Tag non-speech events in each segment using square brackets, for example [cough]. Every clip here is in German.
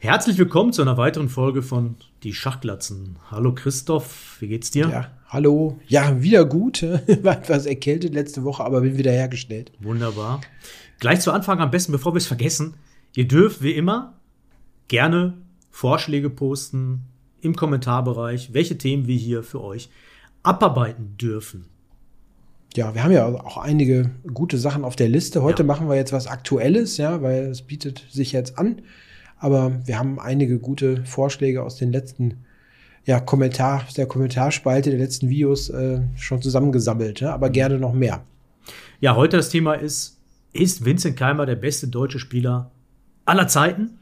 Herzlich willkommen zu einer weiteren Folge von Die Schachglatzen. Hallo Christoph, wie geht's dir? Ja, hallo. Ja, wieder gut. [laughs] War etwas erkältet letzte Woche, aber bin wieder hergestellt. Wunderbar. Gleich zu Anfang am besten, bevor wir es vergessen, ihr dürft wie immer gerne Vorschläge posten im Kommentarbereich, welche Themen wir hier für euch abarbeiten dürfen. Ja, wir haben ja auch einige gute Sachen auf der Liste. Heute ja. machen wir jetzt was Aktuelles, ja, weil es bietet sich jetzt an. Aber wir haben einige gute Vorschläge aus den letzten ja, Kommentar, der Kommentarspalte der letzten Videos äh, schon zusammengesammelt, ja, aber gerne noch mehr. Ja, heute das Thema ist, ist Vincent Keimer der beste deutsche Spieler aller Zeiten?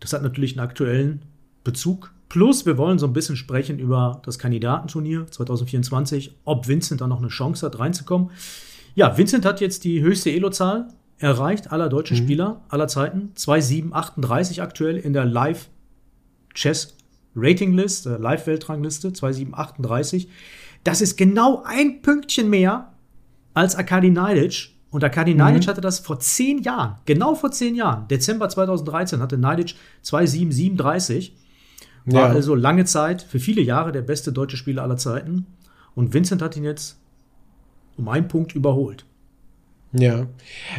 Das hat natürlich einen aktuellen Bezug. Plus, wir wollen so ein bisschen sprechen über das Kandidatenturnier 2024, ob Vincent da noch eine Chance hat, reinzukommen. Ja, Vincent hat jetzt die höchste Elo-Zahl erreicht aller deutschen mhm. Spieler aller Zeiten. 2,738 aktuell in der Live Chess Rating List, äh, Live Weltrangliste, 2,738. Das ist genau ein Pünktchen mehr als Akadi Naidic. Und Akadi mhm. Naidic hatte das vor zehn Jahren, genau vor zehn Jahren, Dezember 2013 hatte Naidic 2,737. War ja. also lange Zeit, für viele Jahre der beste deutsche Spieler aller Zeiten. Und Vincent hat ihn jetzt um einen Punkt überholt. Ja.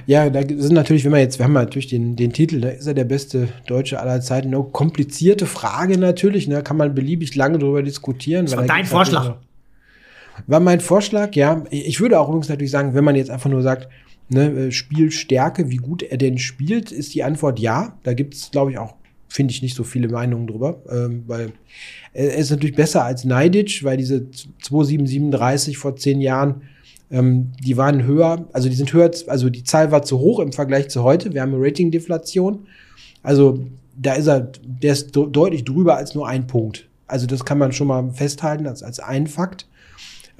Ja, da sind natürlich, wenn man jetzt, wir haben natürlich den, den Titel, da ist er der beste Deutsche aller Zeiten. Eine komplizierte Frage natürlich, da ne, kann man beliebig lange darüber diskutieren. Das war dein Vorschlag. Halt war mein Vorschlag, ja. Ich würde auch übrigens natürlich sagen, wenn man jetzt einfach nur sagt, ne, äh, Spielstärke, wie gut er denn spielt, ist die Antwort ja. Da gibt es, glaube ich, auch, finde ich, nicht so viele Meinungen drüber, ähm, weil er ist natürlich besser als Neidic, weil diese 2737 vor zehn Jahren ähm, die waren höher, also die sind höher, also die Zahl war zu hoch im Vergleich zu heute. Wir haben eine Rating-Deflation. Also da ist er, der ist deutlich drüber als nur ein Punkt. Also das kann man schon mal festhalten als, als ein Fakt.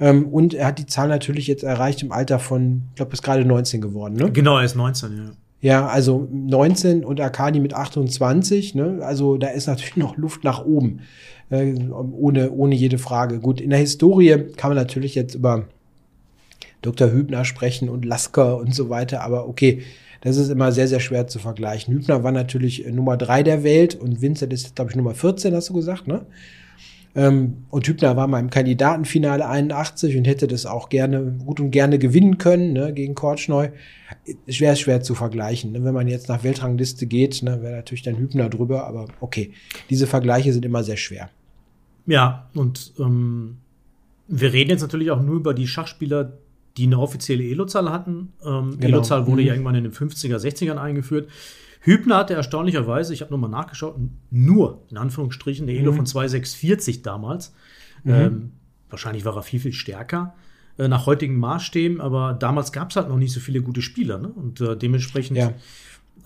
Ähm, und er hat die Zahl natürlich jetzt erreicht im Alter von, ich glaube, ist gerade 19 geworden, ne? Genau, er ist 19, ja. Ja, also 19 und Akadi mit 28, ne? Also da ist natürlich [laughs] noch Luft nach oben. Äh, ohne, ohne jede Frage. Gut, in der Historie kann man natürlich jetzt über Dr. Hübner sprechen und Lasker und so weiter. Aber okay, das ist immer sehr, sehr schwer zu vergleichen. Hübner war natürlich Nummer drei der Welt und Vincent ist, glaube ich, Nummer 14, hast du gesagt, ne? Ähm, und Hübner war mal im Kandidatenfinale 81 und hätte das auch gerne, gut und gerne gewinnen können, ne, gegen Kortschneu. Schwer, schwer zu vergleichen. Ne? Wenn man jetzt nach Weltrangliste geht, ne, wäre natürlich dann Hübner drüber, aber okay. Diese Vergleiche sind immer sehr schwer. Ja, und ähm, wir reden jetzt natürlich auch nur über die Schachspieler, die eine offizielle Elo-Zahl hatten. Ähm, genau. Elo-Zahl wurde mhm. ja irgendwann in den 50er, 60ern eingeführt. Hübner hatte erstaunlicherweise, ich habe nochmal nachgeschaut, nur in Anführungsstrichen eine Elo mhm. von 2,640 damals. Mhm. Ähm, wahrscheinlich war er viel, viel stärker äh, nach heutigen Maßstäben, aber damals gab es halt noch nicht so viele gute Spieler. Ne? Und äh, dementsprechend ja.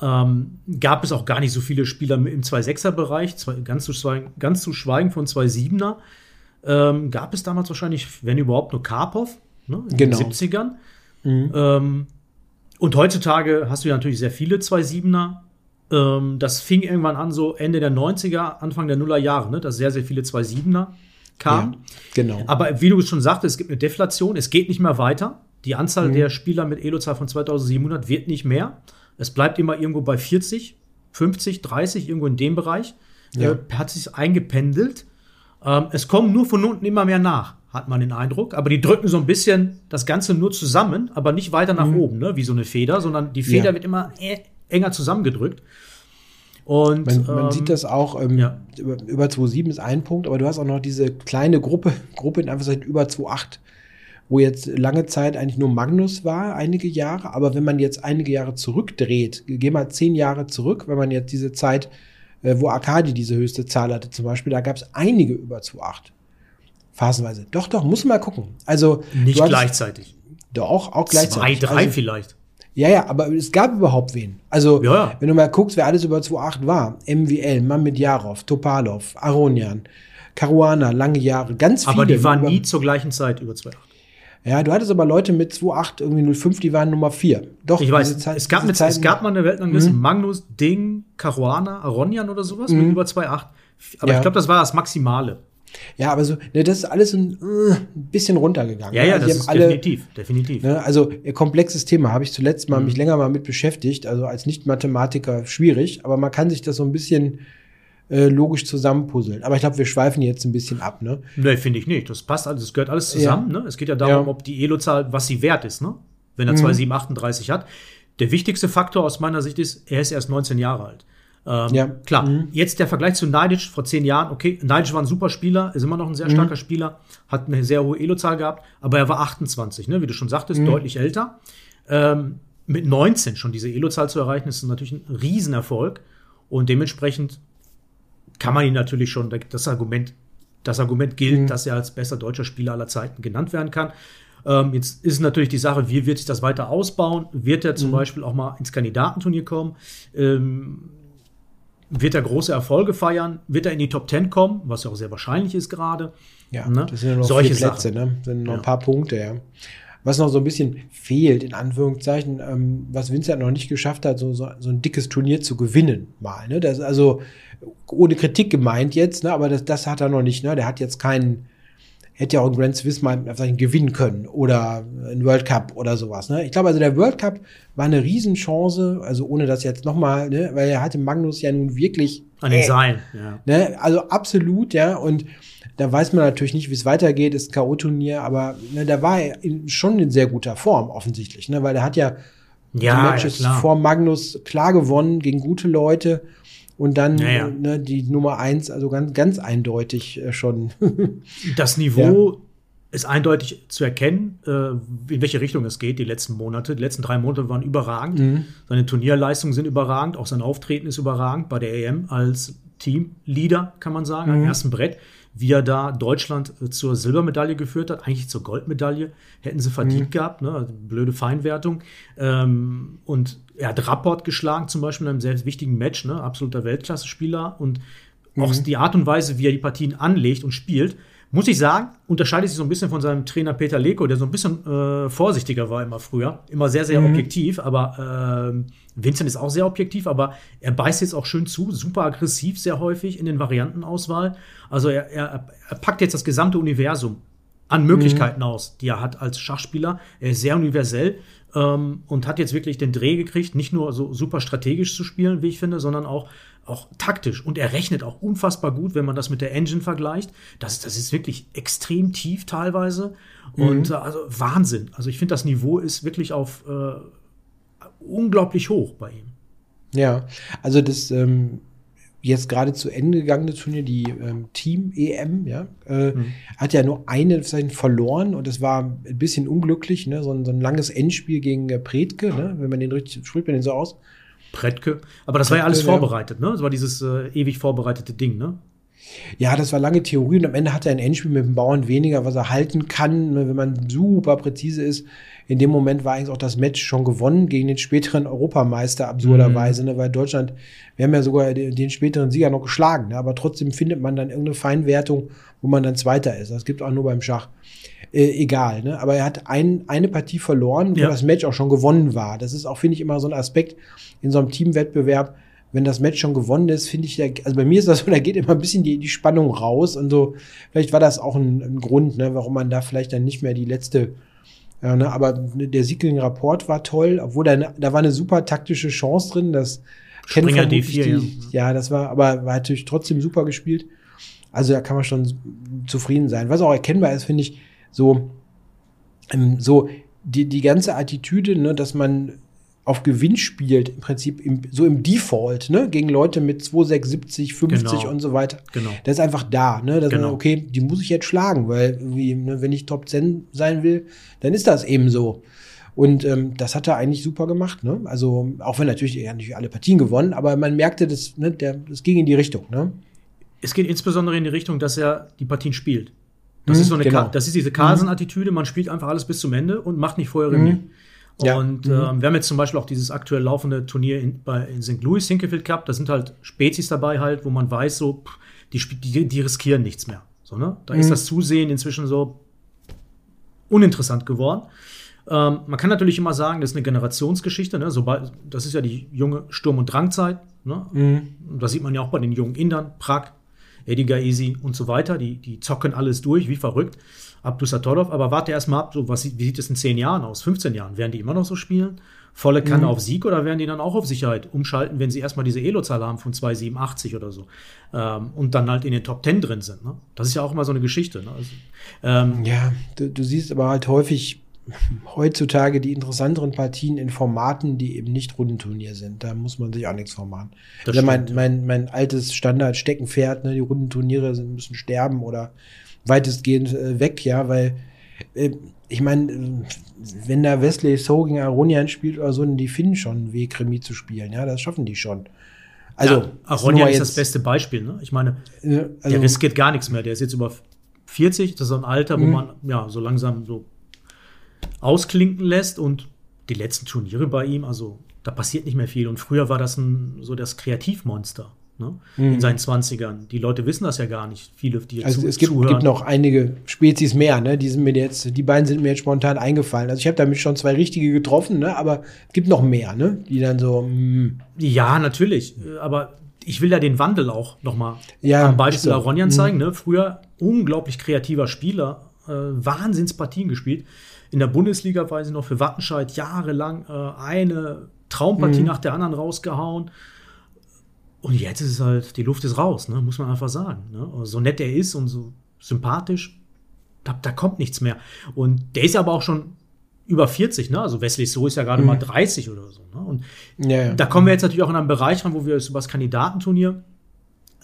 ähm, gab es auch gar nicht so viele Spieler im 2,6er-Bereich, ganz, zu schweigen, ganz zu schweigen von 2,7er. Ähm, gab es damals wahrscheinlich, wenn überhaupt, nur Karpov ne, in genau. den 70ern. Mhm. Ähm, und heutzutage hast du ja natürlich sehr viele 2-7er. Ähm, das fing irgendwann an, so Ende der 90er, Anfang der Nuller Jahre, ne, dass sehr, sehr viele 2-7er kamen. Ja, genau. Aber wie du schon sagtest, es gibt eine Deflation, es geht nicht mehr weiter. Die Anzahl mhm. der Spieler mit Elo-Zahl von 2700 wird nicht mehr. Es bleibt immer irgendwo bei 40, 50, 30, irgendwo in dem Bereich. Ja. Äh, hat sich eingependelt. Ähm, es kommen nur von unten immer mehr nach hat man den Eindruck. Aber die drücken so ein bisschen das Ganze nur zusammen, aber nicht weiter nach mhm. oben, ne? wie so eine Feder, sondern die Feder ja. wird immer äh, enger zusammengedrückt. Und, man, man ähm, sieht das auch, ähm, ja. über, über 2,7 ist ein Punkt, aber du hast auch noch diese kleine Gruppe, [laughs] Gruppe in Anführungszeichen über 2,8, wo jetzt lange Zeit eigentlich nur Magnus war, einige Jahre, aber wenn man jetzt einige Jahre zurückdreht, geh mal zehn Jahre zurück, wenn man jetzt diese Zeit, äh, wo Akadi diese höchste Zahl hatte zum Beispiel, da gab es einige über 2,8. Phasenweise. Doch, doch, muss mal gucken. Also nicht gleichzeitig. Doch, auch gleichzeitig. Zwei, drei also, vielleicht. Ja, ja, aber es gab überhaupt wen. Also, ja, ja. wenn du mal guckst, wer alles über 2.8 war. MWL, Mamedjarov, Topalov, Aronian, Caruana, lange Jahre, ganz viele. Aber die waren nie zur gleichen Zeit über 2.8. Ja, du hattest aber Leute mit 2.8, irgendwie 05, die waren Nummer 4. Doch, ich weiß, Zeit, es, gab mit, es gab mal eine Weltrangliste, mhm. Magnus, Ding, Caruana, Aronian oder sowas mhm. mit über 2.8. Aber ja. ich glaube, das war das Maximale. Ja, aber so, ne, das ist alles ein, äh, bisschen runtergegangen. Ja, ja, also das ist alle, definitiv, definitiv. Ne, also komplexes Thema, habe ich zuletzt mal mhm. mich länger mal mit beschäftigt, also als Nicht-Mathematiker schwierig, aber man kann sich das so ein bisschen äh, logisch zusammenpuzzeln. Aber ich glaube, wir schweifen jetzt ein bisschen ab, ne? Nee, finde ich nicht. Das passt alles, das gehört alles zusammen. Ja. Ne? Es geht ja darum, ja. ob die Elo-Zahl, was sie wert ist, ne? Wenn er mhm. 2738 hat. Der wichtigste Faktor aus meiner Sicht ist, er ist erst 19 Jahre alt. Ähm, ja. Klar, mhm. jetzt der Vergleich zu Neidic vor zehn Jahren. Okay, Neidic war ein super Spieler, ist immer noch ein sehr starker mhm. Spieler, hat eine sehr hohe Elo-Zahl gehabt, aber er war 28, ne? wie du schon sagtest, mhm. deutlich älter. Ähm, mit 19 schon diese Elo-Zahl zu erreichen, ist natürlich ein Riesenerfolg. Und dementsprechend kann man ihn natürlich schon, das Argument, das Argument gilt, mhm. dass er als bester deutscher Spieler aller Zeiten genannt werden kann. Ähm, jetzt ist natürlich die Sache, wie wird sich das weiter ausbauen? Wird er zum mhm. Beispiel auch mal ins Kandidatenturnier kommen? Ähm, wird er große Erfolge feiern? Wird er in die Top 10 kommen? Was ja auch sehr wahrscheinlich ist gerade. Ja, ne? das sind ja noch Solche vier Plätze, Sachen. ne? Das sind noch ja. ein paar Punkte, ja. Was noch so ein bisschen fehlt, in Anführungszeichen, ähm, was Vincent noch nicht geschafft hat, so, so, so ein dickes Turnier zu gewinnen, mal. Ne? Das also ohne Kritik gemeint jetzt, ne? aber das, das hat er noch nicht. Ne? Der hat jetzt keinen hätte ja auch ein Grand Swiss mal gewinnen können oder ein World Cup oder sowas. Ne? Ich glaube, also der World Cup war eine Riesenchance, also ohne das jetzt nochmal, ne? weil er hatte Magnus ja nun wirklich an den äh, Seilen. Ja. Ne? Also absolut, ja. Und da weiß man natürlich nicht, wie es weitergeht, ist K.O.-Turnier, aber ne, da war er in, schon in sehr guter Form offensichtlich, ne? weil er hat ja, ja die Matches ja, vor Magnus klar gewonnen gegen gute Leute und dann ja, ja. Ne, die Nummer eins, also ganz, ganz eindeutig äh, schon. [laughs] das Niveau ja. ist eindeutig zu erkennen, äh, in welche Richtung es geht, die letzten Monate. Die letzten drei Monate waren überragend. Mhm. Seine Turnierleistungen sind überragend, auch sein Auftreten ist überragend bei der EM als Teamleader, kann man sagen, mhm. am ersten Brett wie er da Deutschland äh, zur Silbermedaille geführt hat, eigentlich zur Goldmedaille, hätten sie verdient mhm. gehabt, ne? Also blöde Feinwertung. Ähm, und er hat Rapport geschlagen, zum Beispiel in einem sehr wichtigen Match, ne? absoluter Weltklasse-Spieler. Und mhm. auch die Art und Weise, wie er die Partien anlegt und spielt, muss ich sagen, unterscheidet sich so ein bisschen von seinem Trainer Peter Leko, der so ein bisschen äh, vorsichtiger war immer früher. Immer sehr, sehr mhm. objektiv, aber äh, Vincent ist auch sehr objektiv, aber er beißt jetzt auch schön zu, super aggressiv sehr häufig in den Variantenauswahl. Also er, er, er packt jetzt das gesamte Universum an Möglichkeiten mhm. aus, die er hat als Schachspieler. Er ist sehr universell ähm, und hat jetzt wirklich den Dreh gekriegt, nicht nur so super strategisch zu spielen, wie ich finde, sondern auch auch taktisch und er rechnet auch unfassbar gut, wenn man das mit der Engine vergleicht. Das, das ist wirklich extrem tief teilweise und mhm. äh, also Wahnsinn. Also ich finde, das Niveau ist wirklich auf äh, unglaublich hoch bei ihm. Ja, also das ähm, jetzt gerade zu Ende gegangene Turnier, die ähm, Team EM, ja, äh, mhm. hat ja nur eine verloren und das war ein bisschen unglücklich, ne? so, ein, so ein langes Endspiel gegen äh, Pretke, ne? wenn man den richtig, spricht man den so aus? Pretke. Aber das Pretke, war ja alles vorbereitet, ne? Das war dieses äh, ewig vorbereitete Ding, ne? Ja, das war lange Theorie und am Ende hat er ein Endspiel mit dem Bauern weniger, was er halten kann, ne, wenn man super präzise ist. In dem Moment war eigentlich auch das Match schon gewonnen gegen den späteren Europameister, absurderweise, mhm. ne, weil Deutschland, wir haben ja sogar den, den späteren Sieger noch geschlagen, ne, aber trotzdem findet man dann irgendeine Feinwertung, wo man dann Zweiter ist. Das gibt auch nur beim Schach. Äh, egal, ne? aber er hat ein, eine Partie verloren, wo ja. das Match auch schon gewonnen war. Das ist auch, finde ich, immer so ein Aspekt in so einem Teamwettbewerb wenn das Match schon gewonnen ist, finde ich, also bei mir ist das so, [laughs] da geht immer ein bisschen die, die Spannung raus und so. Vielleicht war das auch ein, ein Grund, ne, warum man da vielleicht dann nicht mehr die letzte, ja, ne, aber der Siegling Rapport war toll, obwohl da, da war eine super taktische Chance drin, das kennt vermutlich D4, die, ja. ja, das war, aber war natürlich trotzdem super gespielt. Also da kann man schon zufrieden sein. Was auch erkennbar ist, finde ich, so, ähm, so die, die ganze Attitüde, ne, dass man auf Gewinn spielt, im Prinzip im, so im Default, ne, gegen Leute mit 2, 6, 70, 50 genau. und so weiter. Genau. Das ist einfach da, ne, dass genau. man, okay, die muss ich jetzt schlagen, weil wie, ne, wenn ich Top 10 sein will, dann ist das eben so. Und ähm, das hat er eigentlich super gemacht, ne? Also, auch wenn natürlich, er hat nicht alle Partien gewonnen, aber man merkte, das, ne, der, das ging in die Richtung, ne? Es geht insbesondere in die Richtung, dass er die Partien spielt. Das mhm, ist so eine, genau. das ist diese Carlsen-Attitüde, man spielt einfach alles bis zum Ende und macht nicht vorher Remis. Mhm. Ja. Und mhm. ähm, wir haben jetzt zum Beispiel auch dieses aktuell laufende Turnier in, bei, in St. Louis, Hinkefield Cup. Da sind halt Spezies dabei halt, wo man weiß, so, pff, die, die, die riskieren nichts mehr. So, ne? Da mhm. ist das Zusehen inzwischen so uninteressant geworden. Ähm, man kann natürlich immer sagen, das ist eine Generationsgeschichte. Ne? Sobald, das ist ja die junge Sturm- und Drangzeit. Ne? Mhm. Das sieht man ja auch bei den jungen Indern. Prag Edgar Easy und so weiter. Die, die zocken alles durch, wie verrückt. Abdusatolov, aber warte erst mal ab, so, was, wie sieht es in 10 Jahren aus, 15 Jahren? Werden die immer noch so spielen? Volle Kanne mhm. auf Sieg oder werden die dann auch auf Sicherheit umschalten, wenn sie erstmal diese Elo-Zahl haben von 2,87 oder so ähm, und dann halt in den Top 10 drin sind? Ne? Das ist ja auch immer so eine Geschichte. Ne? Also, ähm, ja, du, du siehst aber halt häufig heutzutage die interessanteren Partien in Formaten, die eben nicht Rundenturnier sind. Da muss man sich auch nichts vormachen. Das also mein, mein, mein altes Standard-Steckenpferd, ne, die Rundenturniere müssen sterben oder weitestgehend äh, weg, ja, weil äh, ich meine, wenn da Wesley So gegen Aronian spielt oder so, dann die finden schon einen Weg, Remis zu spielen, ja, das schaffen die schon. Also, ja, Aronian ist das beste Beispiel, ne? Ich meine, also, der riskiert gar nichts mehr, der ist jetzt über 40, das ist so ein Alter, wo mhm. man ja so langsam so ausklinken lässt und die letzten Turniere bei ihm, also da passiert nicht mehr viel. Und früher war das ein, so das Kreativmonster ne? Mhm. in seinen 20ern. Die Leute wissen das ja gar nicht, viele, die jetzt Also es gibt, gibt, noch einige Spezies mehr, ne? Die sind mir jetzt, die beiden sind mir jetzt spontan eingefallen. Also ich habe damit schon zwei richtige getroffen, ne? Aber es gibt noch mehr, ne? Die dann so. Mm. Ja, natürlich. Aber ich will ja den Wandel auch noch mal ja, am Beispiel so. Aronian zeigen. Mhm. Ne? Früher unglaublich kreativer Spieler, äh, Wahnsinnspartien gespielt in der Bundesliga, weiß ich noch, für Wattenscheid jahrelang äh, eine Traumpartie mhm. nach der anderen rausgehauen. Und jetzt ist es halt, die Luft ist raus, ne? muss man einfach sagen. Ne? So nett er ist und so sympathisch, da, da, kommt nichts mehr. Und der ist aber auch schon über 40, ne? Also Wesley So ist ja gerade mhm. mal 30 oder so. Ne? Und ja, ja. da kommen wir jetzt natürlich auch in einen Bereich ran, wo wir über das Kandidatenturnier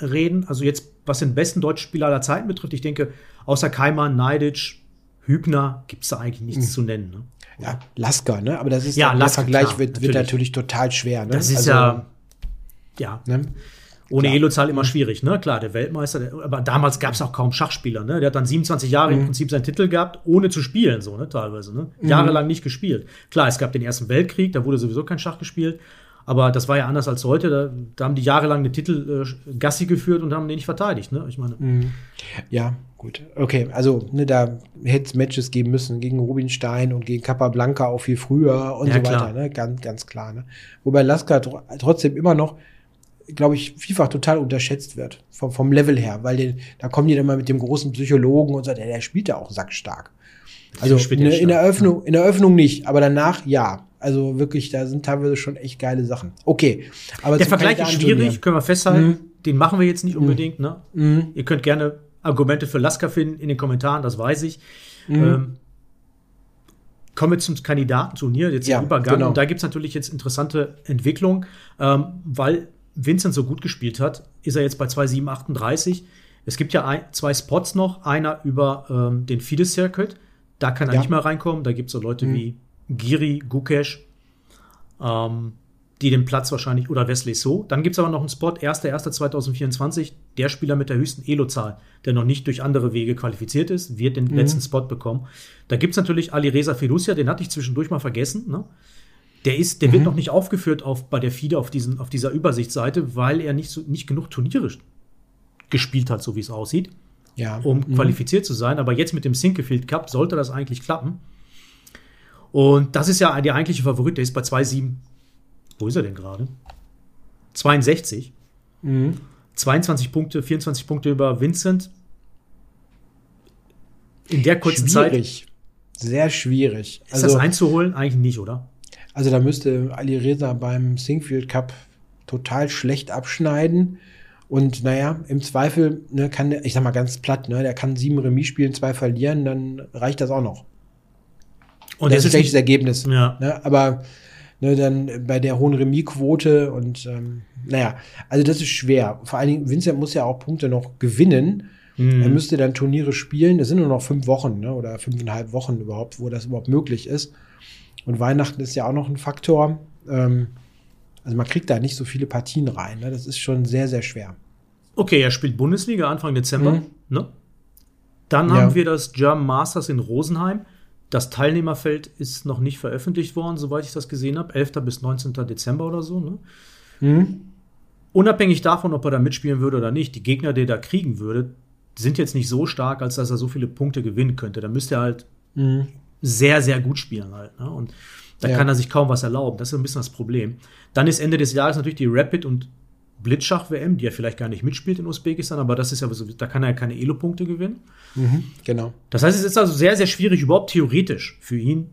reden. Also jetzt, was den besten deutschen Spieler aller Zeiten betrifft, ich denke, außer Keimer, Neidic, Hübner gibt es da eigentlich nichts mhm. zu nennen. Ne? Ja, Lasker, ne? Aber das ist ja, der Vergleich klar, wird, wird natürlich. total schwer. Ne? Das ist also, ja, ja. Ne? Ohne Elo-Zahl immer schwierig, ne? Klar, der Weltmeister, der, aber damals gab es auch kaum Schachspieler, ne? Der hat dann 27 Jahre mhm. im Prinzip seinen Titel gehabt, ohne zu spielen, so, ne? Teilweise, ne? Mhm. Jahrelang nicht gespielt. Klar, es gab den Ersten Weltkrieg, da wurde sowieso kein Schach gespielt. Aber das war ja anders als heute. Da, da haben die jahrelang eine Titel äh, Gassi geführt und haben den nicht verteidigt. Ne? Ich meine. Mhm. Ja, gut. Okay, also ne, da hätte es Matches geben müssen gegen Rubinstein und gegen Capablanca auch viel früher und ja, so weiter. Ne? Ganz, ganz klar. Ne? Wobei Lasker tr trotzdem immer noch glaube ich, vielfach total unterschätzt wird, vom, vom Level her, weil den, da kommen die dann mal mit dem großen Psychologen und sagen, der, der spielt ja auch sackstark. Also in, in, der Öffnung, in der Öffnung nicht, aber danach ja. Also wirklich, da sind teilweise schon echt geile Sachen. Okay. Aber der Vergleich ist schwierig, können wir festhalten. Mhm. Den machen wir jetzt nicht unbedingt. Ne? Mhm. Ihr könnt gerne Argumente für Lasker finden in den Kommentaren, das weiß ich. Mhm. Ähm, kommen wir zum Kandidatenturnier, jetzt ja, Übergang. Genau. Und da gibt es natürlich jetzt interessante Entwicklungen, ähm, weil Vincent so gut gespielt hat, ist er jetzt bei 2,738. Es gibt ja ein, zwei Spots noch, einer über ähm, den FIDE Circuit, da kann er ja. nicht mehr reinkommen. Da gibt es so Leute mhm. wie Giri, Gukesh, ähm, die den Platz wahrscheinlich, oder Wesley So. Dann gibt es aber noch einen Spot, 1.1.2024, der Spieler mit der höchsten Elo-Zahl, der noch nicht durch andere Wege qualifiziert ist, wird den mhm. letzten Spot bekommen. Da gibt es natürlich Ali Reza Fiducia, den hatte ich zwischendurch mal vergessen. Ne? Der, ist, der mhm. wird noch nicht aufgeführt auf, bei der FIDE auf, diesen, auf dieser Übersichtsseite, weil er nicht, so, nicht genug Turniere gespielt hat, so wie es aussieht, ja. um mhm. qualifiziert zu sein. Aber jetzt mit dem Sinkefield Cup sollte das eigentlich klappen. Und das ist ja der eigentliche Favorit, der ist bei 2,7. Wo ist er denn gerade? 62. Mhm. 22 Punkte, 24 Punkte über Vincent. In der kurzen schwierig. Zeit. Sehr schwierig. Ist also, das einzuholen? Eigentlich nicht, oder? Also da müsste Ali Reza beim Singfield Cup total schlecht abschneiden. Und naja, im Zweifel ne, kann der, ich sag mal ganz platt, ne, der kann sieben Remis spielen, zwei verlieren, dann reicht das auch noch. Und das, das ist ein schlechtes Ergebnis. Ja. Ne? Aber ne, dann bei der hohen Remis-Quote und ähm, naja, also das ist schwer. Vor allen Dingen, Vincent muss ja auch Punkte noch gewinnen. Mhm. Er müsste dann Turniere spielen. Das sind nur noch fünf Wochen ne, oder fünfeinhalb Wochen überhaupt, wo das überhaupt möglich ist. Und Weihnachten ist ja auch noch ein Faktor. Ähm, also man kriegt da nicht so viele Partien rein. Ne? Das ist schon sehr, sehr schwer. Okay, er spielt Bundesliga Anfang Dezember. Mhm. Ne? Dann ja. haben wir das German Masters in Rosenheim. Das Teilnehmerfeld ist noch nicht veröffentlicht worden, soweit ich das gesehen habe. 11. bis 19. Dezember oder so. Ne? Mhm. Unabhängig davon, ob er da mitspielen würde oder nicht, die Gegner, die er da kriegen würde, sind jetzt nicht so stark, als dass er so viele Punkte gewinnen könnte. Da müsste er halt mhm. Sehr, sehr gut spielen halt. Ne? Und da ja. kann er sich kaum was erlauben. Das ist ein bisschen das Problem. Dann ist Ende des Jahres natürlich die Rapid und Blitzschach-WM, die er vielleicht gar nicht mitspielt in Usbekistan, aber das ist ja so, da kann er ja keine Elo-Punkte gewinnen. Mhm, genau. Das heißt, es ist also sehr, sehr schwierig, überhaupt theoretisch für ihn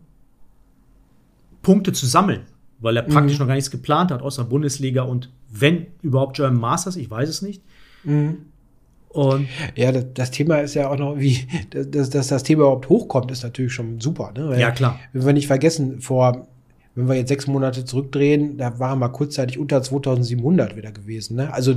Punkte zu sammeln, weil er praktisch mhm. noch gar nichts geplant hat, außer Bundesliga und wenn überhaupt German Masters, ich weiß es nicht. Mhm. Und ja, das, das, Thema ist ja auch noch, wie, dass, dass, das Thema überhaupt hochkommt, ist natürlich schon super. Ne? Weil, ja, klar. Wenn wir nicht vergessen, vor, wenn wir jetzt sechs Monate zurückdrehen, da waren wir kurzzeitig unter 2700 wieder gewesen. Ne? Also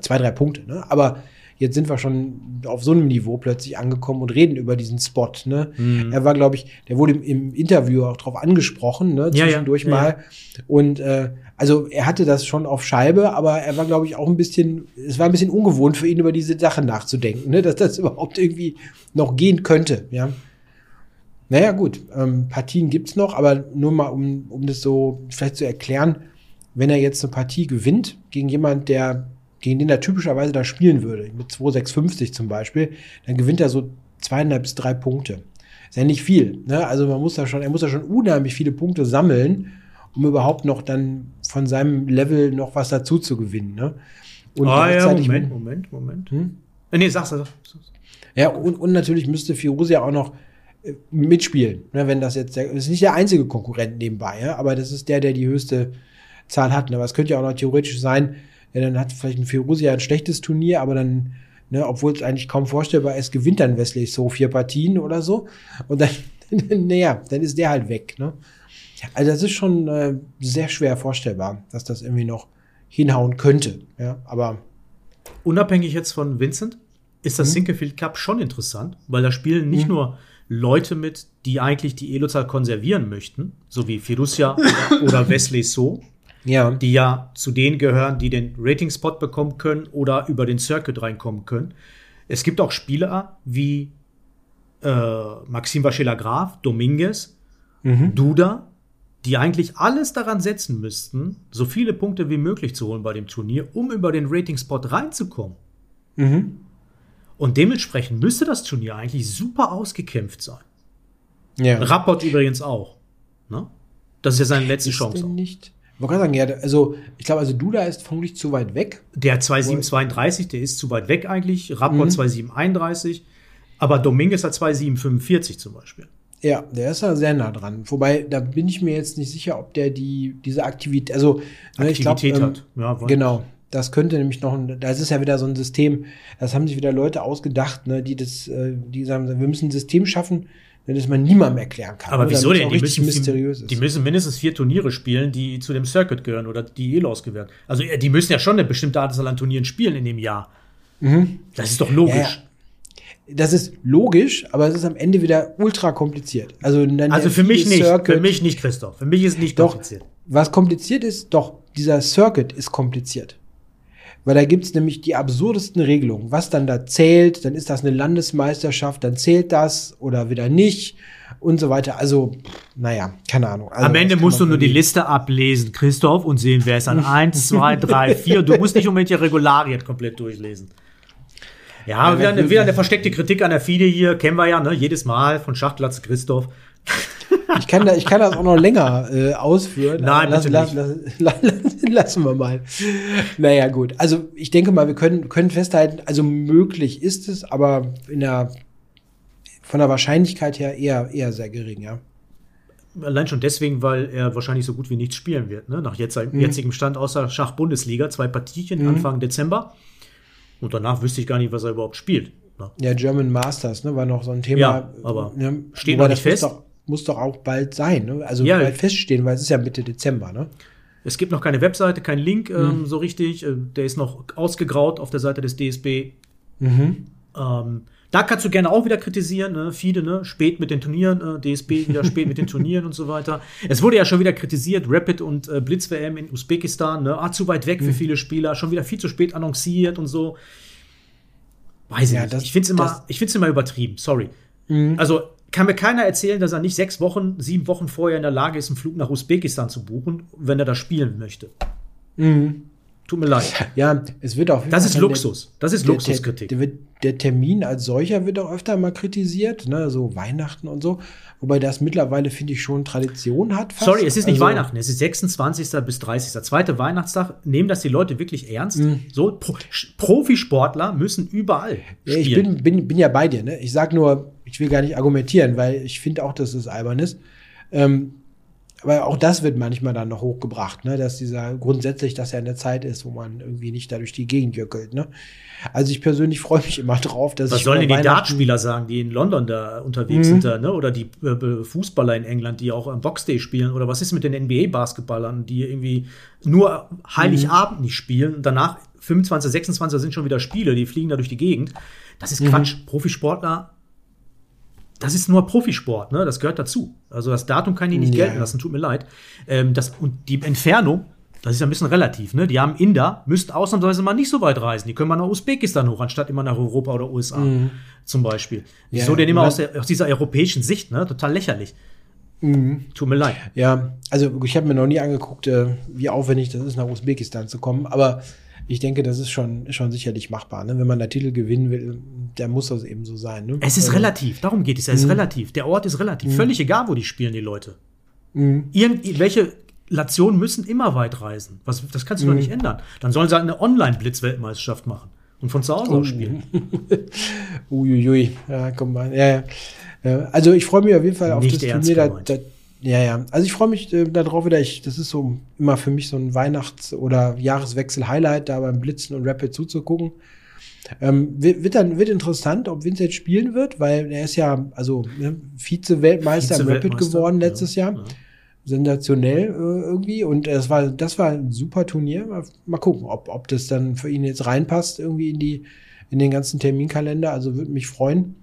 zwei, drei Punkte. Ne? Aber Jetzt sind wir schon auf so einem Niveau plötzlich angekommen und reden über diesen Spot. Ne? Mhm. Er war, glaube ich, der wurde im, im, Interview auch drauf angesprochen, ne? zwischendurch ja, ja. mal. Ja. Und äh, also er hatte das schon auf Scheibe, aber er war, glaube ich, auch ein bisschen, es war ein bisschen ungewohnt für ihn, über diese Sachen nachzudenken, ne? dass das [laughs] überhaupt irgendwie noch gehen könnte. Ja. Naja, gut, ähm, Partien gibt's noch, aber nur mal, um, um das so vielleicht zu erklären, wenn er jetzt eine Partie gewinnt gegen jemand, der gegen den er typischerweise da spielen würde, mit 2,650 zum Beispiel, dann gewinnt er so zweieinhalb bis drei Punkte. Ist ja nicht viel. Ne? Also man muss da schon, er muss da schon unheimlich viele Punkte sammeln, um überhaupt noch dann von seinem Level noch was dazu zu gewinnen. Ne? Und ah, ja, Moment, Moment, Moment. Hm? Äh, nee, sag's, sag's. Ja, und, und natürlich müsste Firosi ja auch noch äh, mitspielen, ne, wenn das jetzt der, das ist nicht der einzige Konkurrent nebenbei, ja, aber das ist der, der die höchste Zahl hat. Ne? Aber es könnte ja auch noch theoretisch sein, ja, dann hat vielleicht ein Firosi ja ein schlechtes Turnier, aber dann, ne, obwohl es eigentlich kaum vorstellbar ist, gewinnt dann Wesley so vier Partien oder so. Und dann, [laughs] naja, dann ist der halt weg. Ne? Also das ist schon äh, sehr schwer vorstellbar, dass das irgendwie noch hinhauen könnte. Ja, aber unabhängig jetzt von Vincent ist das mhm. Sinkefield Cup schon interessant, weil da spielen nicht mhm. nur Leute mit, die eigentlich die Elo-Zahl konservieren möchten, so wie Firusia [laughs] oder Wesley So, ja. die ja zu denen gehören, die den Rating-Spot bekommen können oder über den Circuit reinkommen können. Es gibt auch Spieler wie äh, Maxim Vachela Graf, Dominguez, mhm. Duda, die eigentlich alles daran setzen müssten, so viele Punkte wie möglich zu holen bei dem Turnier, um über den Rating-Spot reinzukommen. Mhm. Und dementsprechend müsste das Turnier eigentlich super ausgekämpft sein. Ja. Rapport übrigens auch. Ne? Das ist ja seine letzte ist Chance. Nicht, ich wollte sagen, ja, also ich glaube, also Duda ist vermutlich zu weit weg. Der 2732, der ist zu weit weg eigentlich. Rapport mhm. 2731. Aber Dominguez hat 2745 zum Beispiel. Ja, der ist ja sehr nah dran. Wobei, da bin ich mir jetzt nicht sicher, ob der die, diese Aktivität, also Aktivität ich glaub, hat. Ähm, ja, genau. Das könnte nämlich noch, das ist ja wieder so ein System, das haben sich wieder Leute ausgedacht, ne, die das, äh, die sagen, wir müssen ein System schaffen, das man niemandem erklären kann. Aber wieso denn? Die müssen, mysteriös die müssen mindestens vier Turniere spielen, die zu dem Circuit gehören oder die eh ausgewählt. Also die müssen ja schon eine bestimmte Anzahl an Turnieren spielen in dem Jahr. Mhm. Das ist doch logisch. Ja, ja. Das ist logisch, aber es ist am Ende wieder ultra kompliziert. Also, also für mich nicht. Circuit, für mich nicht, Christoph. Für mich ist es nicht doch, kompliziert. Was kompliziert ist, doch, dieser Circuit ist kompliziert. Weil da gibt's nämlich die absurdesten Regelungen. Was dann da zählt, dann ist das eine Landesmeisterschaft, dann zählt das oder wieder nicht und so weiter. Also, naja, keine Ahnung. Also, Am Ende musst du nur die Liste ablesen, Christoph, und sehen, wer ist an 1, 2, 3, 4. Du musst nicht unbedingt die Regularien komplett durchlesen. Ja, wieder, eine, wieder eine versteckte Kritik an der FIDE hier, kennen wir ja, ne? Jedes Mal von Schachplatz Christoph. [laughs] Ich kann, da, ich kann das auch noch länger äh, ausführen. Nein, lass, lass, lass, [laughs] lassen wir mal. Naja, gut. Also ich denke mal, wir können, können festhalten, also möglich ist es, aber in der, von der Wahrscheinlichkeit her eher, eher sehr gering, ja. Allein schon deswegen, weil er wahrscheinlich so gut wie nichts spielen wird. Ne? Nach jetzt, mhm. jetzigem Stand außer Schach-Bundesliga, zwei Partien mhm. Anfang Dezember. Und danach wüsste ich gar nicht, was er überhaupt spielt. Ne? Ja, German Masters ne, war noch so ein Thema. Ja, aber ne, steht noch nicht fest. Doch, muss doch auch bald sein, ne? Also ja. bald feststehen, weil es ist ja Mitte Dezember, ne? Es gibt noch keine Webseite, kein Link ähm, mhm. so richtig. Äh, der ist noch ausgegraut auf der Seite des DSB. Mhm. Ähm, da kannst du gerne auch wieder kritisieren, ne? Fide, ne? Spät mit den Turnieren, äh, DSB wieder spät mit den Turnieren und so weiter. Es wurde ja schon wieder kritisiert, Rapid und äh, Blitz-WM in Usbekistan, ne? Ah, zu weit weg mhm. für viele Spieler, schon wieder viel zu spät annonciert und so. Weiß ich ja, nicht. Das, ich finde es immer, ich find's immer übertrieben, sorry. Mhm. Also kann mir keiner erzählen, dass er nicht sechs Wochen, sieben Wochen vorher in der Lage ist, einen Flug nach Usbekistan zu buchen, wenn er da spielen möchte. Mhm. Tut mir leid. Ja, es wird auch. Das ist Luxus. Das ist der, Luxuskritik. Der, der, der, Termin als solcher wird auch öfter mal kritisiert, ne? so Weihnachten und so. Wobei das mittlerweile, finde ich, schon Tradition hat. Fast. Sorry, es ist nicht also, Weihnachten, es ist 26. bis 30. Zweite Weihnachtstag. Nehmen das die Leute wirklich ernst? Mhm. So, Pro Profisportler müssen überall. Ja, ich bin, bin, bin ja bei dir. Ne? Ich sag nur, ich will gar nicht argumentieren, weil ich finde auch, dass es albern ist. Ähm, aber auch das wird manchmal dann noch hochgebracht, ne? dass dieser grundsätzlich, dass ja eine Zeit ist, wo man irgendwie nicht da durch die Gegend jöckelt. Ne? Also ich persönlich freue mich immer drauf, dass Was ich. sollen denn die Dartspieler sagen, die in London da unterwegs mhm. sind, da, ne? oder die äh, Fußballer in England, die auch am Boxday spielen? Oder was ist mit den NBA-Basketballern, die irgendwie nur Heiligabend mhm. nicht spielen und danach 25, 26 sind schon wieder Spiele, die fliegen da durch die Gegend. Das ist mhm. Quatsch. Profisportler das ist nur Profisport, ne? Das gehört dazu. Also das Datum kann ich nicht ja. gelten lassen, tut mir leid. Ähm, das, und die Entfernung, das ist ja ein bisschen relativ, ne? Die haben Inder, müssten ausnahmsweise mal nicht so weit reisen. Die können mal nach Usbekistan hoch, anstatt immer nach Europa oder USA mhm. zum Beispiel. Ja, so denn immer aus, der, aus dieser europäischen Sicht, ne? Total lächerlich. Mhm. Tut mir leid. Ja, also ich habe mir noch nie angeguckt, äh, wie aufwendig das ist, nach Usbekistan zu kommen. Aber ich denke, das ist schon, schon sicherlich machbar. Ne? Wenn man da Titel gewinnen will, dann muss das eben so sein. Ne? Es ist also, relativ, darum geht es. Es ist mhm. relativ. Der Ort ist relativ. Mhm. Völlig egal, wo die spielen, die Leute. Mhm. Irgendwelche Nationen müssen immer weit reisen. Was, das kannst du doch nicht ändern. Dann sollen sie halt eine Online-Blitz-Weltmeisterschaft machen und von zu Hause aus oh. spielen. [laughs] Uiuiui, ja, komm mal. Ja, ja. Also ich freue mich auf jeden Fall auf nicht das Turnier. Da, da, ja, ja. Also ich freue mich äh, darauf wieder. Ich, das ist so immer für mich so ein Weihnachts- oder Jahreswechsel-Highlight, da beim Blitzen und Rapid zuzugucken. Ähm, wird dann wird interessant, ob Vince jetzt spielen wird, weil er ist ja also ne, Vize-Weltmeister Vize im Rapid geworden letztes ja, Jahr. Ja. Sensationell äh, irgendwie. Und das war, das war ein super Turnier. Mal, mal gucken, ob, ob das dann für ihn jetzt reinpasst, irgendwie in die, in den ganzen Terminkalender. Also würde mich freuen.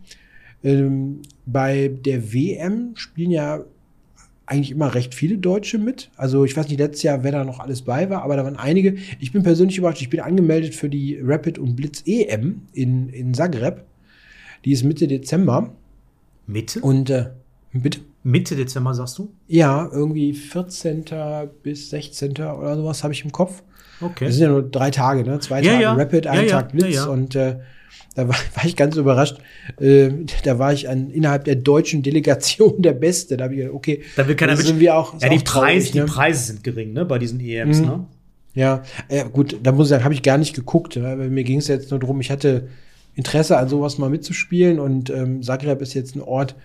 Ähm, bei der WM spielen ja eigentlich immer recht viele Deutsche mit. Also ich weiß nicht letztes Jahr, wer da noch alles bei war, aber da waren einige. Ich bin persönlich überrascht. Ich bin angemeldet für die Rapid und Blitz EM in, in Zagreb. Die ist Mitte Dezember. Mitte? Und äh, bitte? Mitte Dezember, sagst du? Ja, irgendwie 14. bis 16. oder sowas habe ich im Kopf. Okay. Das sind ja nur drei Tage, ne? Zwei ja, Tage ja. Rapid, ein ja, Tag Blitz und äh, da war, [laughs] war ich ganz überrascht. Äh, da war ich an, innerhalb der deutschen Delegation der Beste. Da habe ich gedacht, okay, da will keiner sind wir auch. Ja, die, Preise, ne? die Preise sind gering, ne, bei diesen EMs, mhm. ne? Ja, äh, gut, da muss ich sagen, habe ich gar nicht geguckt. Weil mir ging es jetzt nur darum, ich hatte Interesse an sowas mal mitzuspielen und ähm, Zagreb ist jetzt ein Ort,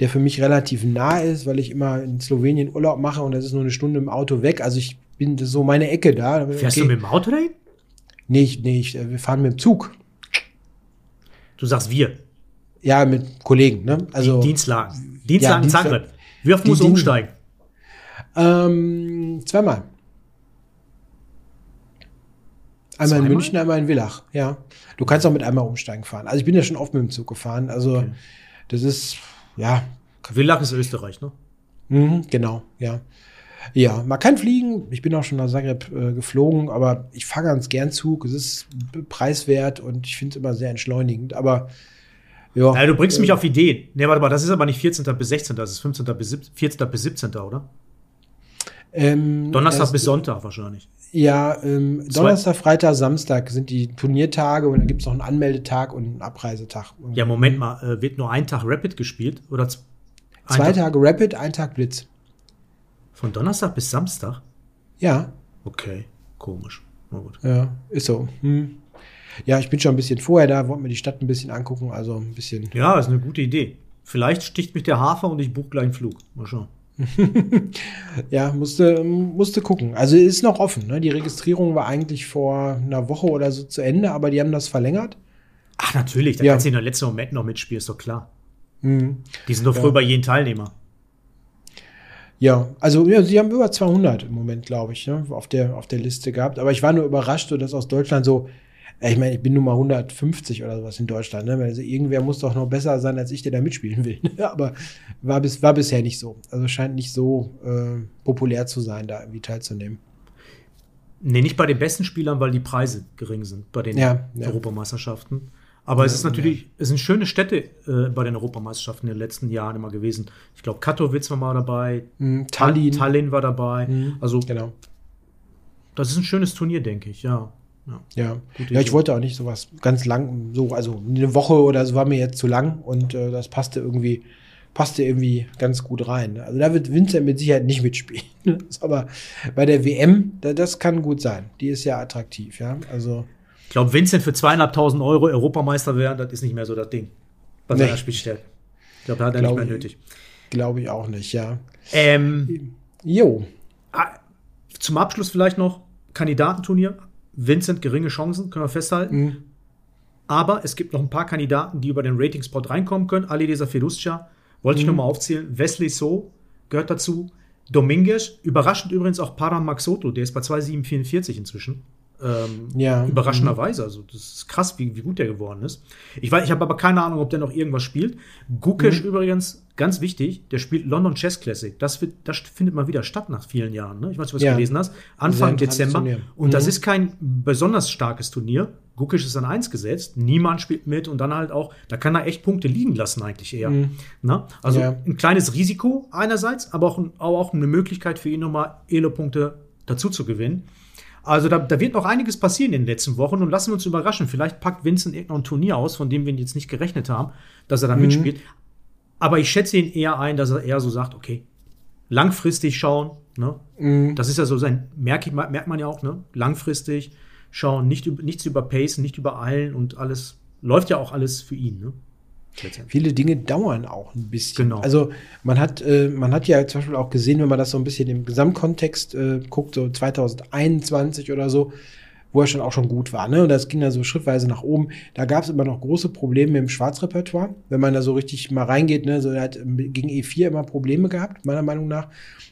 der für mich relativ nah ist, weil ich immer in Slowenien Urlaub mache und das ist nur eine Stunde im Auto weg. Also ich bin so meine Ecke da. Fährst okay. du mit dem Auto dahin? Nee, ich, nee ich, äh, wir fahren mit dem Zug. Du sagst wir. Ja, mit Kollegen, ne? Also. Dienstlagen. Dienstlagen ja, Zagreb. Wie oft musst du umsteigen? Ähm, zweimal. Einmal zweimal? in München, einmal in Villach, ja. Du kannst auch mit einmal umsteigen fahren. Also ich bin ja schon oft mit dem Zug gefahren. Also okay. das ist, ja. Villach ist Österreich, ne? Mhm, genau, ja. Ja, man kann fliegen. Ich bin auch schon nach Zagreb äh, geflogen, aber ich fahre ganz gern Zug. Es ist preiswert und ich finde es immer sehr entschleunigend. Aber ja. ja du bringst äh, mich auf Ideen. Nee, warte mal, das ist aber nicht 14. bis 16. Das ist 15. bis 14. bis 17. oder? Ähm, Donnerstag bis Sonntag wahrscheinlich. Ja, ähm, Donnerstag, Freitag, Samstag sind die Turniertage und dann gibt es noch einen Anmeldetag und einen Abreisetag. Ja, Moment mal, äh, wird nur ein Tag Rapid gespielt? Oder zwei Tage Rapid, ein Tag Blitz. Von Donnerstag bis Samstag? Ja. Okay, komisch. Na gut. Ja, ist so. Hm. Ja, ich bin schon ein bisschen vorher da, wollte mir die Stadt ein bisschen angucken, also ein bisschen. Ja, ist eine gute Idee. Vielleicht sticht mich der Hafer und ich buche gleich einen Flug. Mal schauen. [laughs] ja, musste, musste gucken. Also ist noch offen. Ne? Die Registrierung war eigentlich vor einer Woche oder so zu Ende, aber die haben das verlängert. Ach, natürlich. Da ja. kannst du in der letzten Moment noch mitspielen, ist doch klar. Mhm. Die sind doch ja. früher bei jedem Teilnehmer. Ja, also ja, sie haben über 200 im Moment, glaube ich, ne, auf, der, auf der Liste gehabt. Aber ich war nur überrascht, so, dass aus Deutschland so, ich meine, ich bin nur mal 150 oder sowas in Deutschland. Ne? Also irgendwer muss doch noch besser sein, als ich, der da mitspielen will. [laughs] Aber war, bis, war bisher nicht so. Also scheint nicht so äh, populär zu sein, da irgendwie teilzunehmen. Nee, nicht bei den besten Spielern, weil die Preise gering sind bei den ja, ja. Aber ja, es ist natürlich, ja. es sind schöne Städte äh, bei den Europameisterschaften in den letzten Jahren immer gewesen. Ich glaube, Katowice war mal dabei, mhm, Tallinn. Tallinn war dabei. Mhm, also genau. das ist ein schönes Turnier, denke ich, ja. Ja, ja. ja ich wollte auch nicht sowas ganz lang, so, also eine Woche oder so war mir jetzt zu lang und äh, das passte irgendwie, passte irgendwie ganz gut rein. Also da wird Vincent mit Sicherheit nicht mitspielen. [laughs] Aber bei der WM, da, das kann gut sein. Die ist ja attraktiv, ja. Also. Ich glaube, Vincent für zweieinhalbtausend Euro Europameister werden, das ist nicht mehr so das Ding. Bei nee. seiner Spielstärke. Ich glaube, da hat er glaub, nicht mehr nötig. Glaube ich auch nicht, ja. Ähm, jo. Ah, zum Abschluss vielleicht noch Kandidatenturnier. Vincent geringe Chancen, können wir festhalten. Mhm. Aber es gibt noch ein paar Kandidaten, die über den Ratingspot reinkommen können. Ali Desa Filuscia, wollte mhm. ich nochmal aufzählen. Wesley So gehört dazu. Dominguez, überraschend übrigens auch Param Maxoto, der ist bei 2,744 inzwischen. Ähm, ja. Überraschenderweise. Also, das ist krass, wie, wie gut der geworden ist. Ich, ich habe aber keine Ahnung, ob der noch irgendwas spielt. Gukesh mhm. übrigens, ganz wichtig, der spielt London Chess Classic. Das, wird, das findet mal wieder statt nach vielen Jahren. Ne? Ich weiß nicht, was ja. du gelesen hast. Anfang Dezember. Und mhm. das ist kein besonders starkes Turnier. Gukisch ist an eins gesetzt, niemand spielt mit und dann halt auch, da kann er echt Punkte liegen lassen, eigentlich eher. Mhm. Na? Also ja. ein kleines Risiko einerseits, aber auch, aber auch eine Möglichkeit für ihn nochmal Elo-Punkte dazu zu gewinnen. Also da, da, wird noch einiges passieren in den letzten Wochen und lassen wir uns überraschen. Vielleicht packt Vincent irgendein Turnier aus, von dem wir jetzt nicht gerechnet haben, dass er da mhm. mitspielt. Aber ich schätze ihn eher ein, dass er eher so sagt, okay, langfristig schauen. Ne? Mhm. Das ist ja so sein, merkt, merkt man ja auch, ne? langfristig schauen, nicht, nichts überpacen, nicht übereilen und alles, läuft ja auch alles für ihn. Ne? Viele Dinge dauern auch ein bisschen. Genau. Also man hat, äh, man hat ja zum Beispiel auch gesehen, wenn man das so ein bisschen im Gesamtkontext äh, guckt, so 2021 oder so, wo er schon auch schon gut war. Ne? Und das ging dann so schrittweise nach oben. Da gab es immer noch große Probleme im Schwarzrepertoire. Wenn man da so richtig mal reingeht, ne? so, er hat gegen E4 immer Probleme gehabt, meiner Meinung nach.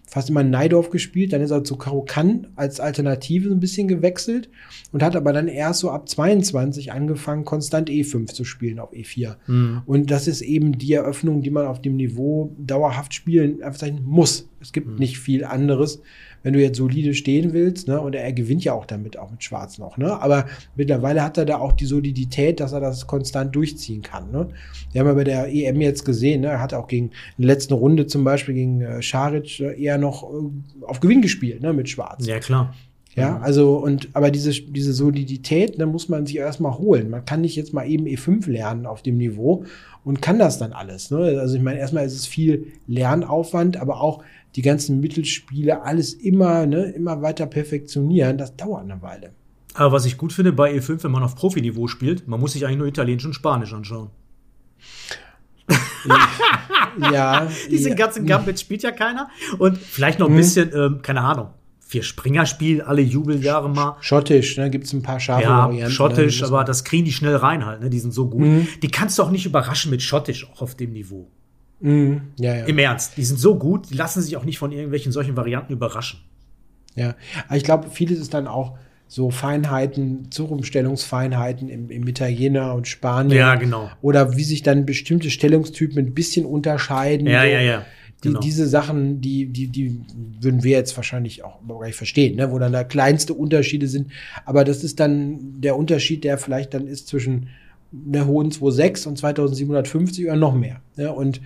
Fast immer Neidorf gespielt, dann ist er zu Karo Kann als Alternative so ein bisschen gewechselt und hat aber dann erst so ab 22 angefangen, konstant E5 zu spielen auf E4. Mhm. Und das ist eben die Eröffnung, die man auf dem Niveau dauerhaft spielen muss. Es gibt mhm. nicht viel anderes wenn du jetzt solide stehen willst, ne, und er, er gewinnt ja auch damit, auch mit Schwarz noch, ne, aber mittlerweile hat er da auch die Solidität, dass er das konstant durchziehen kann, ne. Wir haben ja bei der EM jetzt gesehen, ne, er hat auch gegen in der letzten Runde zum Beispiel gegen äh, Scharic äh, eher noch äh, auf Gewinn gespielt, ne, mit Schwarz. Ja, klar. Ja, also und aber diese, diese Solidität, da muss man sich erstmal holen. Man kann nicht jetzt mal eben E5 lernen auf dem Niveau und kann das dann alles. Ne? Also ich meine, erstmal ist es viel Lernaufwand, aber auch die ganzen Mittelspiele, alles immer, ne, immer weiter perfektionieren, das dauert eine Weile. Aber was ich gut finde bei E5, wenn man auf Profiniveau spielt, man muss sich eigentlich nur Italienisch und Spanisch anschauen. [laughs] ja. [laughs] Diesen ja. ganzen Gambit spielt ja keiner. Und vielleicht noch ein hm. bisschen, ähm, keine Ahnung, vier Springer-Spiel alle Jubeljahre mal. Schottisch, ne, gibt es ein paar scharfe ja, Varianten. Ne, Schottisch, aber das kriegen die schnell rein halt, ne, die sind so gut. Mhm. Die kannst du auch nicht überraschen mit Schottisch auch auf dem Niveau. Mhm. Ja, ja. Im Ernst, die sind so gut, die lassen sich auch nicht von irgendwelchen solchen Varianten überraschen. Ja, aber ich glaube, vieles ist dann auch so Feinheiten, Zurumstellungsfeinheiten im, im Italiener und Spanier. Ja, genau. Oder wie sich dann bestimmte Stellungstypen ein bisschen unterscheiden. Ja, so. ja, ja. Die, genau. Diese Sachen, die, die, die würden wir jetzt wahrscheinlich auch gar nicht verstehen, ne? wo dann da kleinste Unterschiede sind. Aber das ist dann der Unterschied, der vielleicht dann ist zwischen der hohen 2.6 und 2750 oder noch mehr. Ne? Und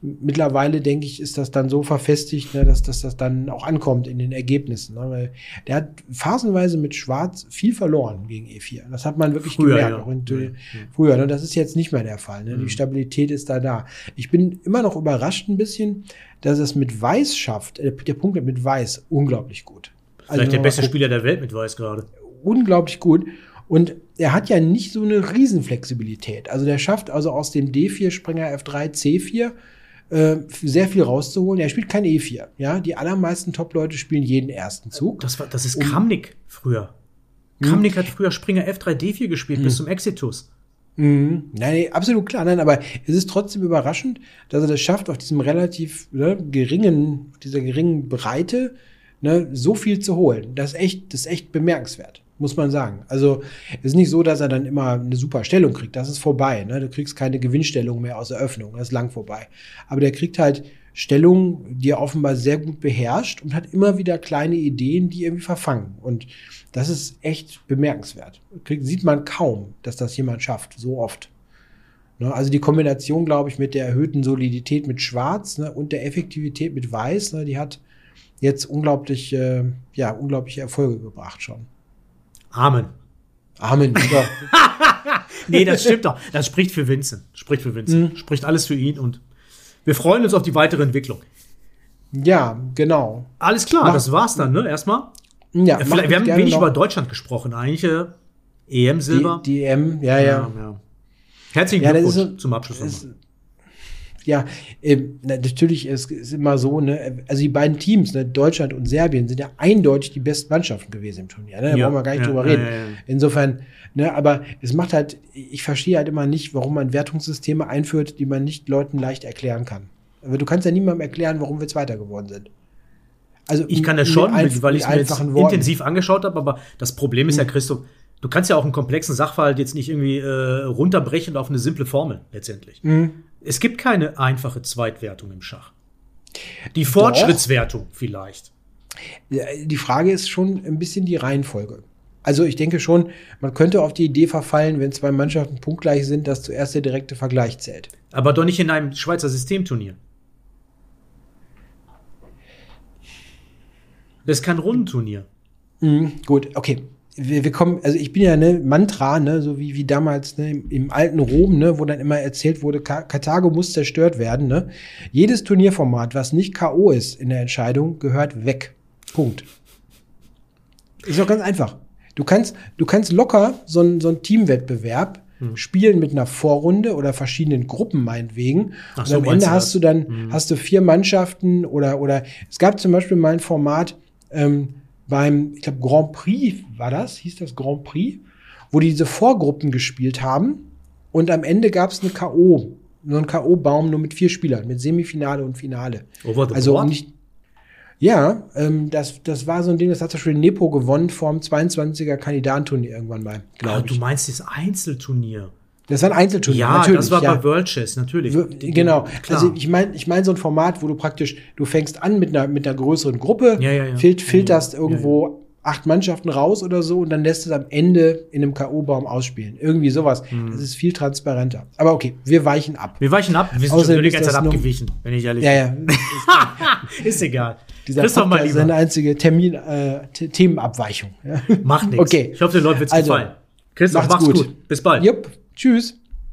mittlerweile, denke ich, ist das dann so verfestigt, ne, dass, dass das dann auch ankommt in den Ergebnissen. Ne? Weil der hat phasenweise mit Schwarz viel verloren gegen E4. Das hat man wirklich früher, gemerkt. Ja. Auch in, ja. Früher. Ne? Das ist jetzt nicht mehr der Fall. Ne? Mhm. Die Stabilität ist da da. Ich bin immer noch überrascht ein bisschen, dass es mit Weiß schafft. Äh, der Punkt mit Weiß unglaublich gut. Vielleicht also, der beste Spieler der Welt mit Weiß gerade. Unglaublich gut. Und er hat ja nicht so eine Riesenflexibilität. Also der schafft also aus dem D4 Springer F3 C4 äh, sehr viel rauszuholen. Er spielt kein E4. Ja, die allermeisten Top-Leute spielen jeden ersten Zug. Das, war, das ist Kramnik früher. Hm. Kramnik hat früher Springer F3 D4 gespielt hm. bis zum Exitus. Mhm. Nein, absolut klar. Nein, aber es ist trotzdem überraschend, dass er das schafft, auf diesem relativ ne, geringen, dieser geringen Breite ne, so viel zu holen. Das ist echt, das ist echt bemerkenswert muss man sagen. Also es ist nicht so, dass er dann immer eine super Stellung kriegt. Das ist vorbei. Ne? Du kriegst keine Gewinnstellung mehr aus Eröffnung. Das ist lang vorbei. Aber der kriegt halt Stellungen, die er offenbar sehr gut beherrscht und hat immer wieder kleine Ideen, die irgendwie verfangen. Und das ist echt bemerkenswert. Kriegt, sieht man kaum, dass das jemand schafft, so oft. Ne? Also die Kombination, glaube ich, mit der erhöhten Solidität mit Schwarz ne, und der Effektivität mit Weiß, ne, die hat jetzt unglaublich, äh, ja, unglaubliche Erfolge gebracht schon. Amen. Amen. Ja. [laughs] nee, das stimmt doch. Das spricht für Vincent. Spricht für Vincent. Mhm. Spricht alles für ihn und wir freuen uns auf die weitere Entwicklung. Ja, genau. Alles klar, mach, das war's dann, ne? Erstmal. Ja, wir haben wenig über Deutschland gesprochen, eigentlich. Äh, EM Silber. Die, die EM, ja, ja. ja, ja. Herzlichen ja, Glückwunsch so, zum Abschluss. Ist, ja, äh, natürlich ist es immer so, ne, also die beiden Teams, ne, Deutschland und Serbien, sind ja eindeutig die besten Mannschaften gewesen im Turnier. Ne? Da ja, brauchen wir gar nicht ja, drüber reden. Ja, Insofern, ne, aber es macht halt, ich verstehe halt immer nicht, warum man Wertungssysteme einführt, die man nicht Leuten leicht erklären kann. Aber du kannst ja niemandem erklären, warum wir Zweiter geworden sind. Also ich kann das schon, ein, weil ich es mir jetzt intensiv angeschaut habe, aber das Problem ist ja, Christoph, du kannst ja auch einen komplexen Sachverhalt jetzt nicht irgendwie äh, runterbrechen auf eine simple Formel letztendlich. Hm. Es gibt keine einfache Zweitwertung im Schach. Die Fortschrittswertung Doch. vielleicht. Die Frage ist schon ein bisschen die Reihenfolge. Also ich denke schon, man könnte auf die Idee verfallen, wenn zwei Mannschaften punktgleich sind, dass zuerst der direkte Vergleich zählt. Aber doch nicht in einem Schweizer Systemturnier. Das ist kein Rundenturnier. Mhm, gut, okay wir, wir kommen, also ich bin ja ne Mantra, ne, so wie, wie damals ne, im, im alten Rom, ne, wo dann immer erzählt wurde, Ka Karthago muss zerstört werden. Ne. Jedes Turnierformat, was nicht K.O. ist in der Entscheidung, gehört weg. Punkt. Ist doch ganz einfach. Du kannst, du kannst locker so ein, so ein Teamwettbewerb hm. spielen mit einer Vorrunde oder verschiedenen Gruppen meinetwegen. Ach und so, am Ende hast du dann, hm. hast du vier Mannschaften oder, oder es gab zum Beispiel mal ein Format, ähm, beim, ich glaube, Grand Prix war das, hieß das Grand Prix, wo die diese Vorgruppen gespielt haben und am Ende gab es eine K.O., nur ein K.O.-Baum nur mit vier Spielern, mit Semifinale und Finale. Over the also board? nicht. Ja, ähm, das, das war so ein Ding, das hat zum Beispiel Nepo gewonnen vom 22er Kandidatenturnier irgendwann mal, ah, ich. Du meinst das Einzelturnier? Das war ein Einzelturnier. Ja, natürlich, das war ja. bei World Chess, natürlich. Genau. Klar. Also ich meine, ich meine so ein Format, wo du praktisch, du fängst an mit einer, mit einer größeren Gruppe, ja, ja, ja. Fil filterst irgendwo acht Mannschaften raus oder so und dann lässt es am Ende in einem K.O.-Baum ausspielen. Irgendwie sowas. Hm. Das ist viel transparenter. Aber okay, wir weichen ab. Wir weichen ab. Wir sind schon die ganze Zeit abgewichen, wenn ich ehrlich bin. Ja, ja. [laughs] ist egal. Dieser Christoph mal lieber. ist eine einzige Termin, äh, Themenabweichung. Macht [laughs] nichts. Okay. Ich hoffe, den Leuten wird's also, gefallen. Christoph, mach's, mach's gut. gut. Bis bald. Jupp. Tschüss.